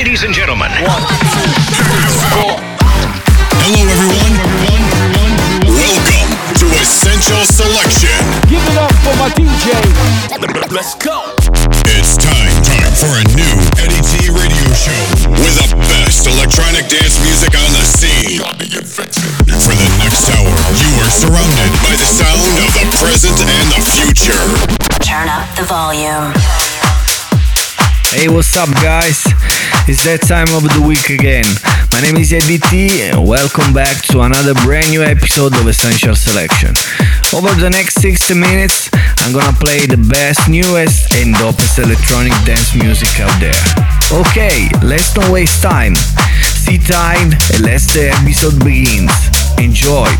ladies and gentlemen. Hello, everyone. Welcome to Essential Selection. Give it up for my DJ. Let's go. It's time, time for a new Eddie T radio show with the best electronic dance music on the scene. For the next hour, you are surrounded by the sound of the present and the future. Turn up the volume. Hey, what's up, guys? It's that time of the week again. My name is Eddie T, and welcome back to another brand new episode of Essential Selection. Over the next 60 minutes, I'm gonna play the best, newest, and dopest electronic dance music out there. Okay, let's not waste time. Sit tight and let the episode begins. Enjoy!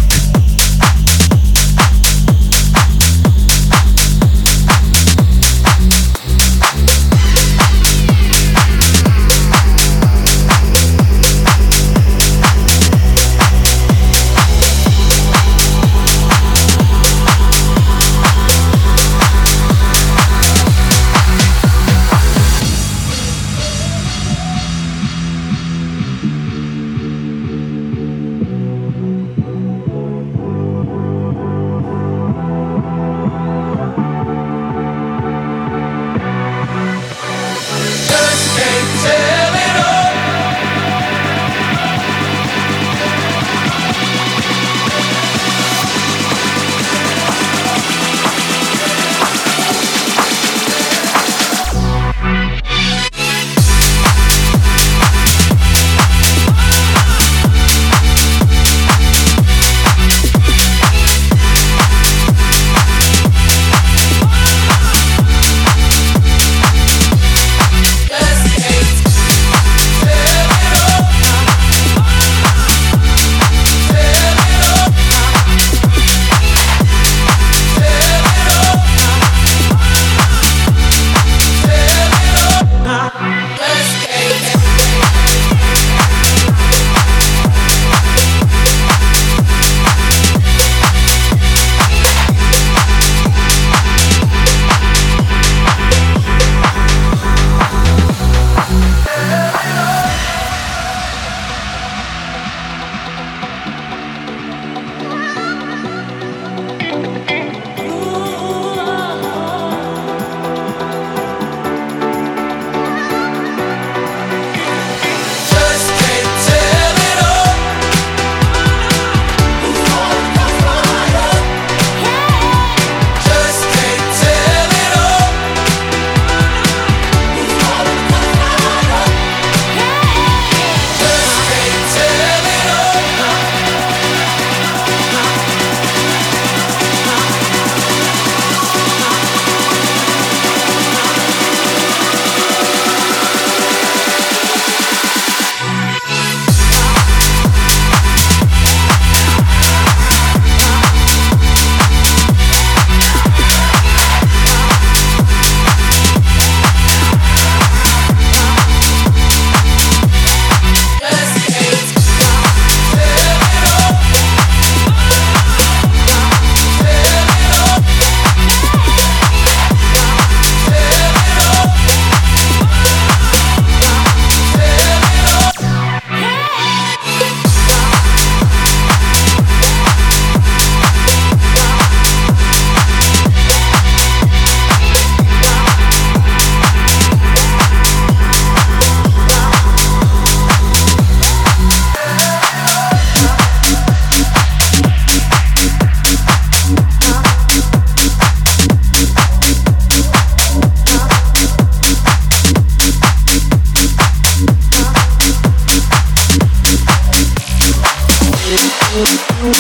Thank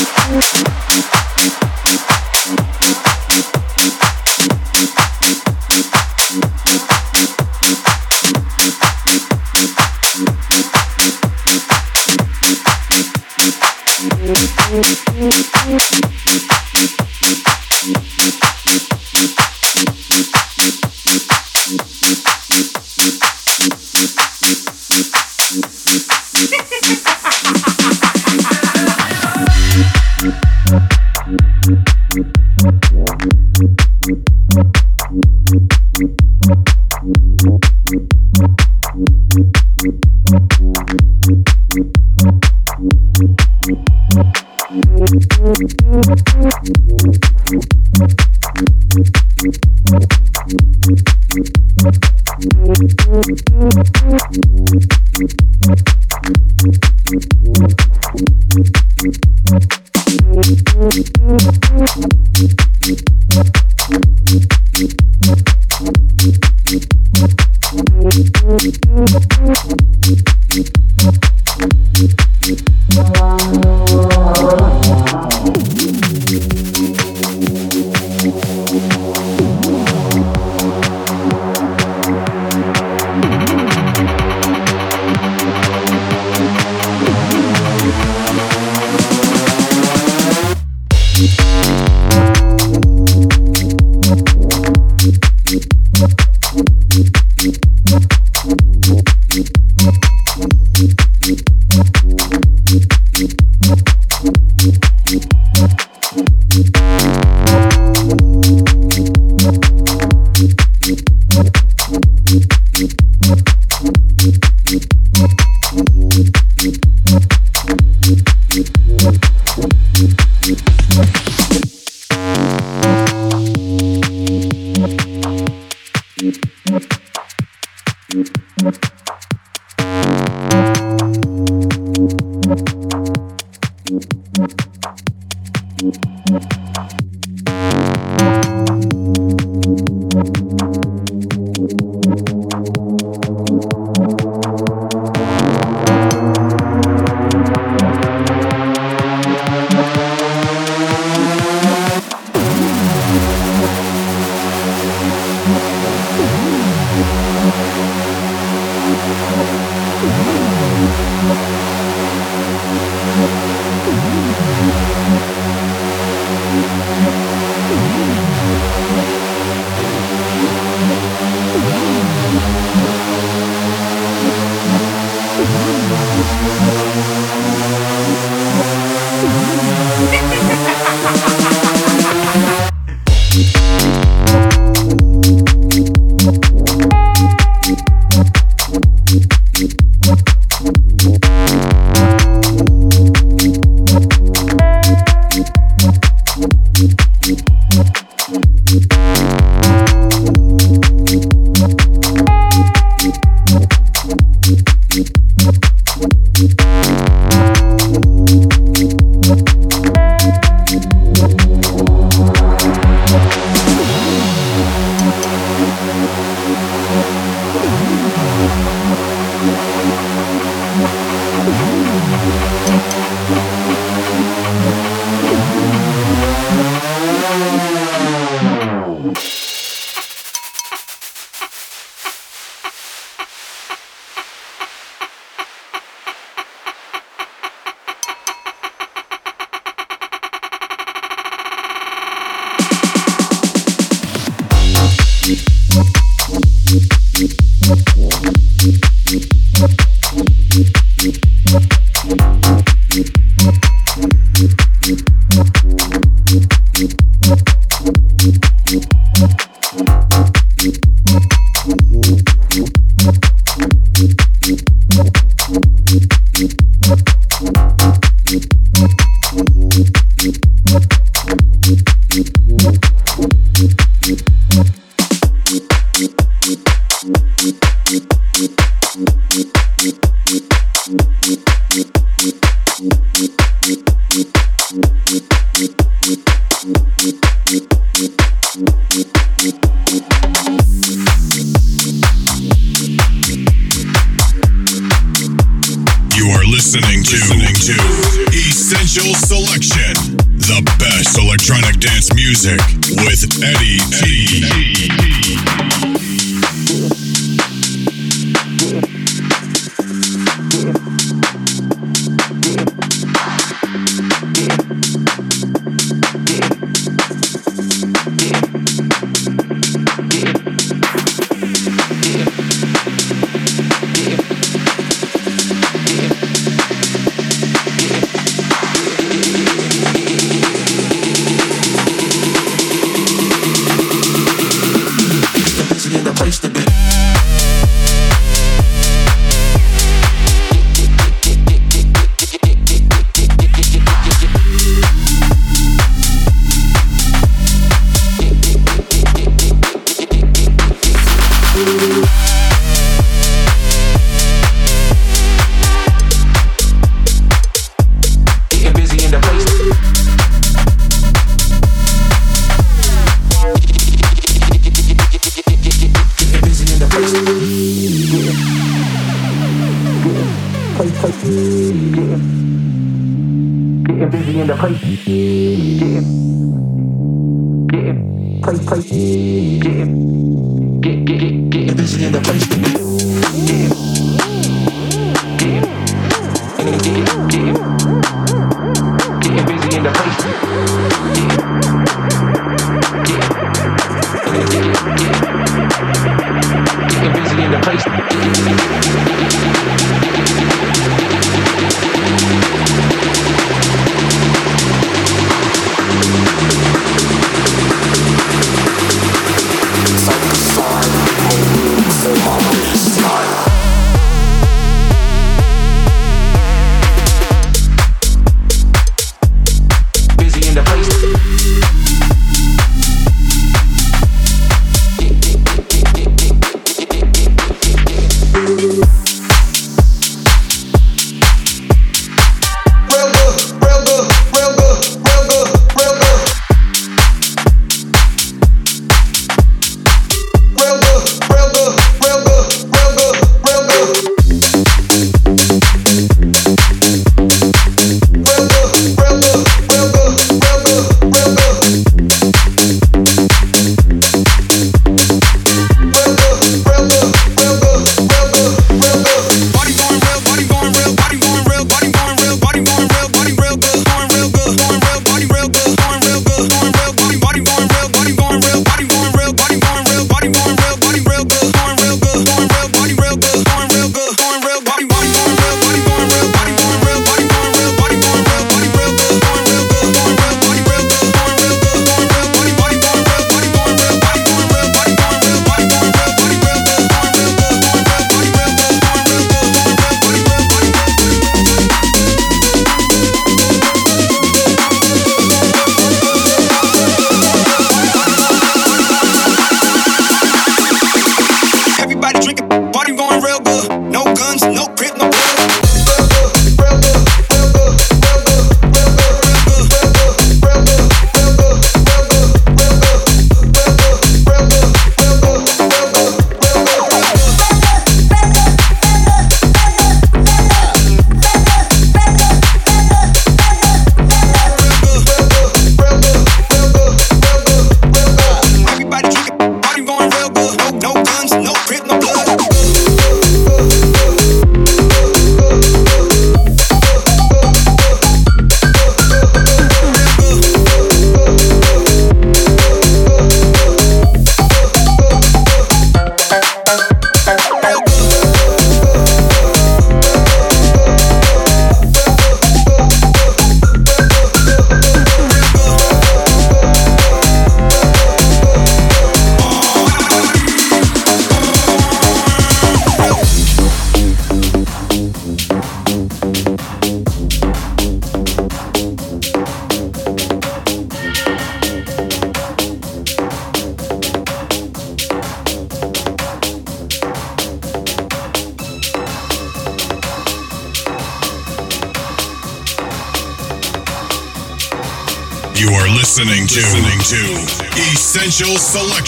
you.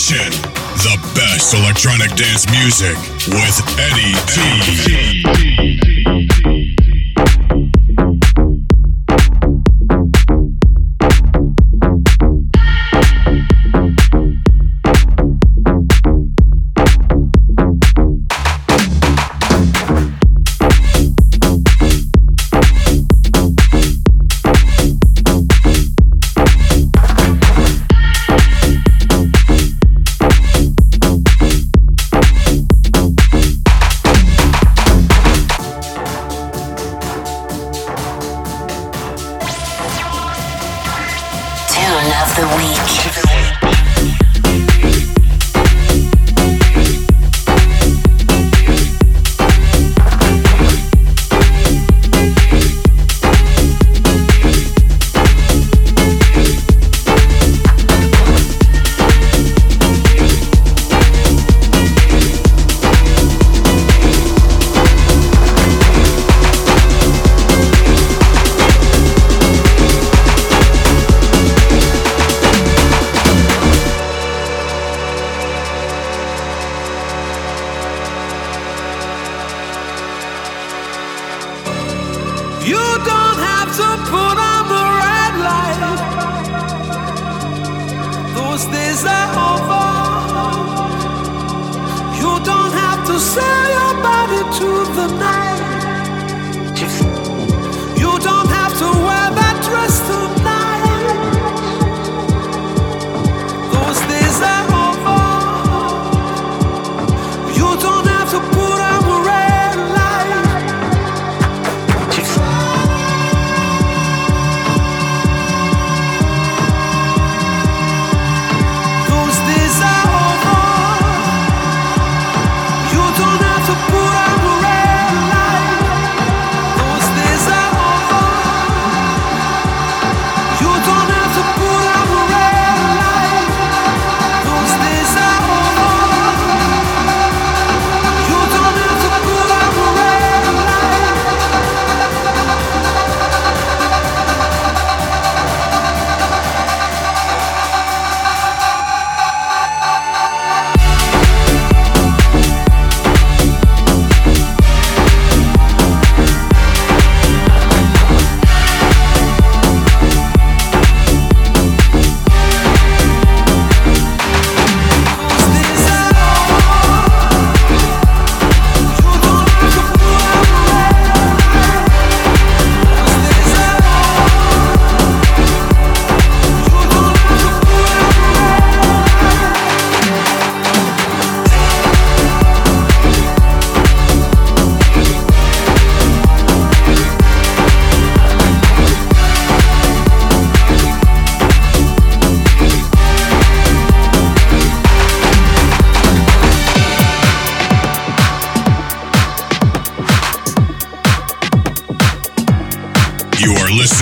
selection. The best electronic dance music with Eddie T.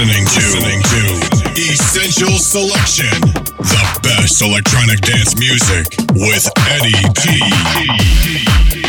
listening to, listening to Essential Selection, the best electronic dance music with Eddie T.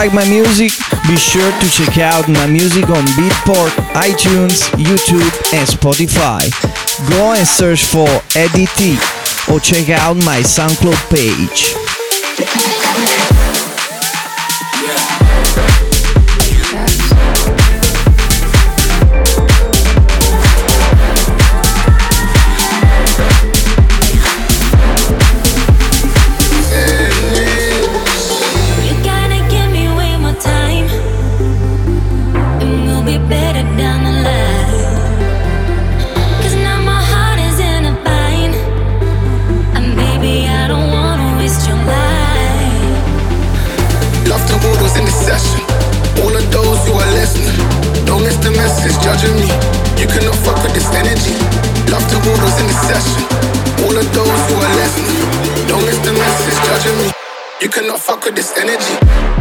like my music, be sure to check out my music on Beatport, iTunes, YouTube, and Spotify. Go and search for Eddie T or check out my SoundCloud page. You cannot fuck with this energy.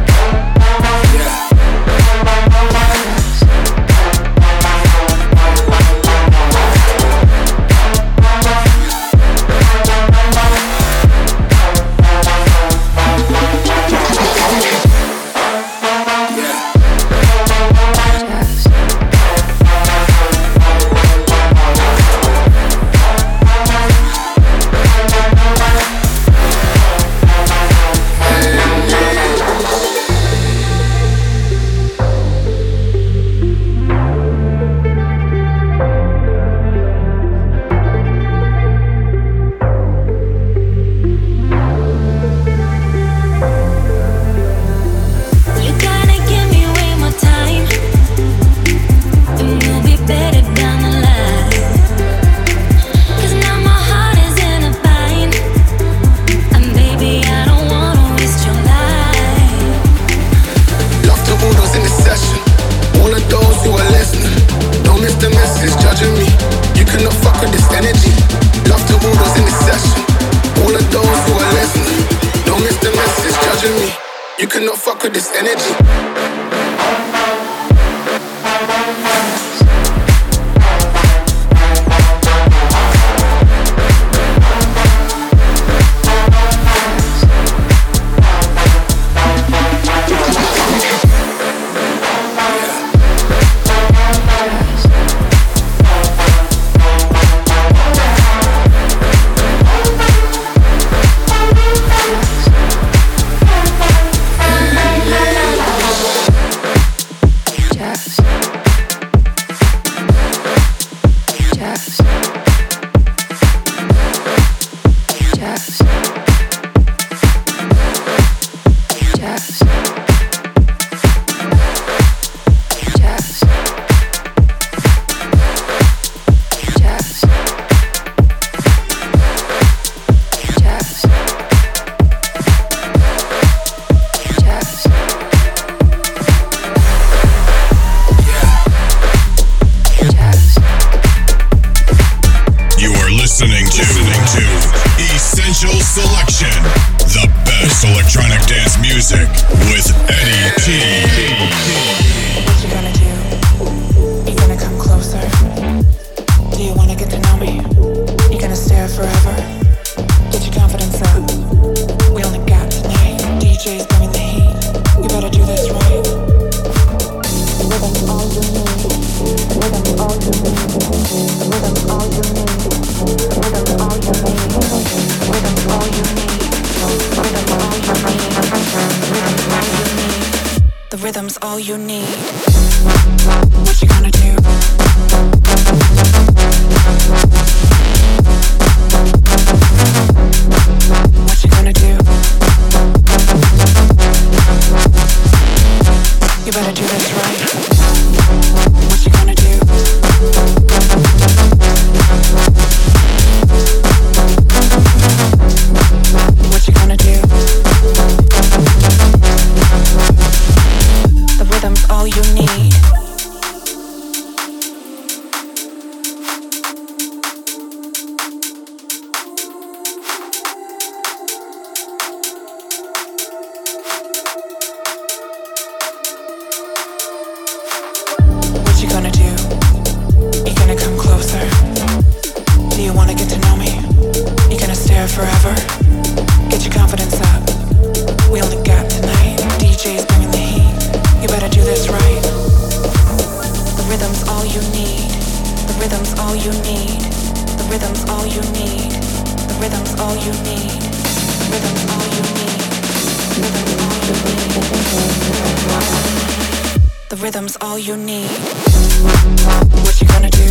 You gonna do?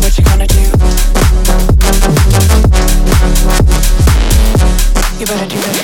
What you gonna do? You better do this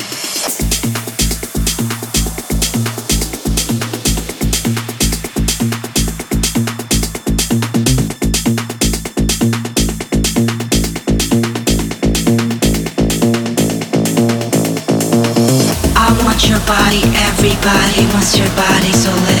Body, everybody wants your body, so let's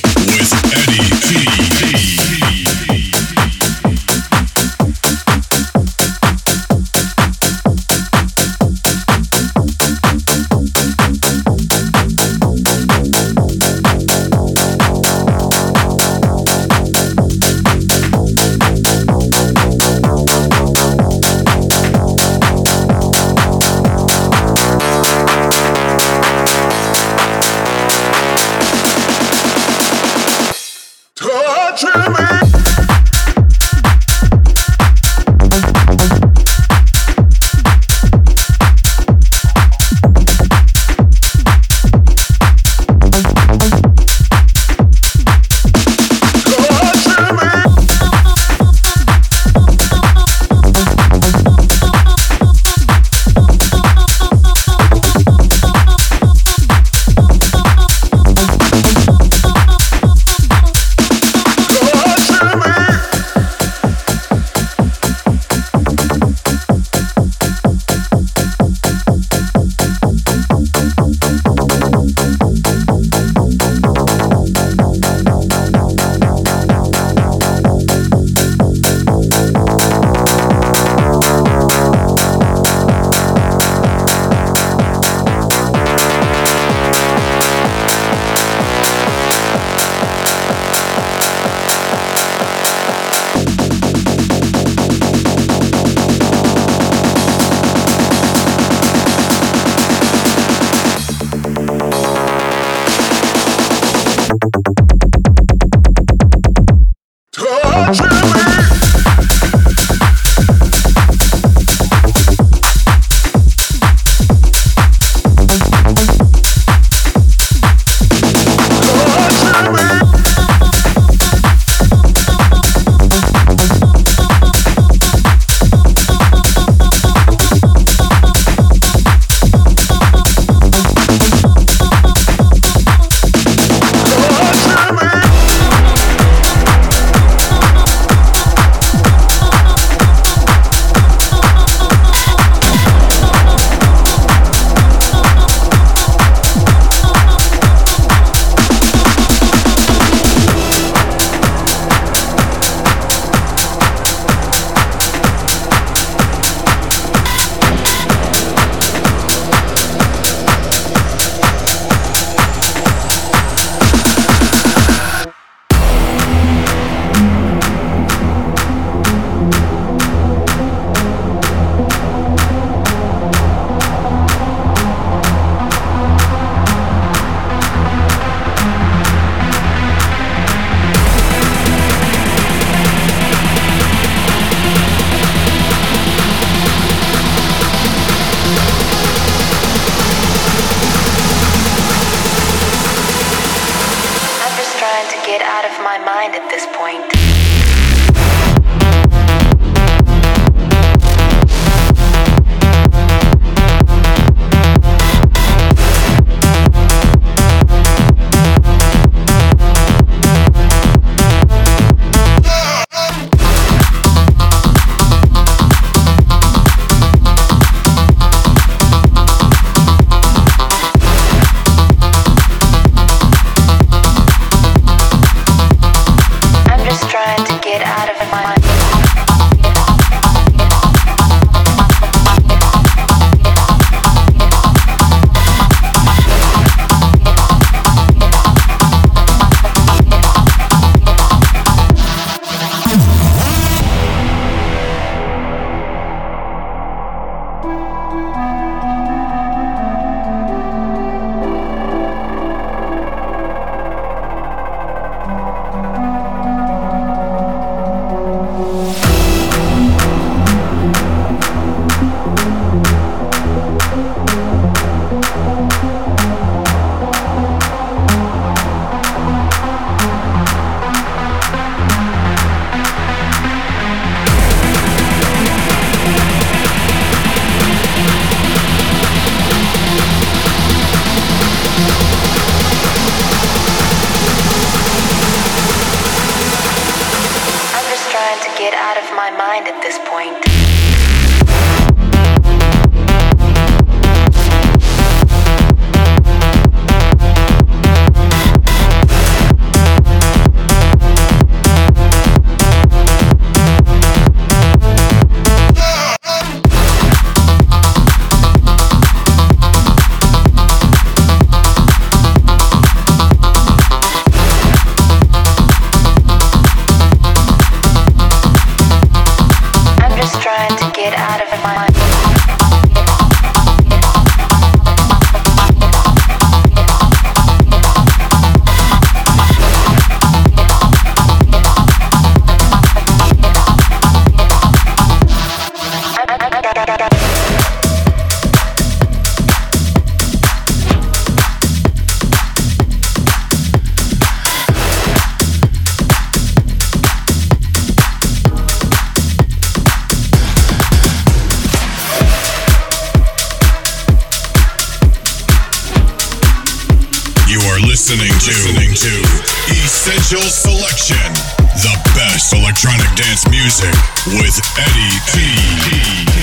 electronic dance music with Eddie T.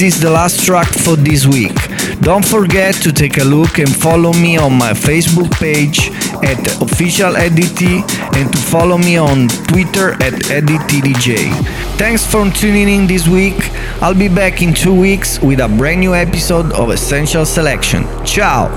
this is the last track for this week. Don't forget to take a look and follow me on my Facebook page at official Eddie T and to follow me on Twitter at EDTDJ. Thanks for tuning in this week. I'll be back in two weeks with a brand new episode of Essential Selection. Ciao!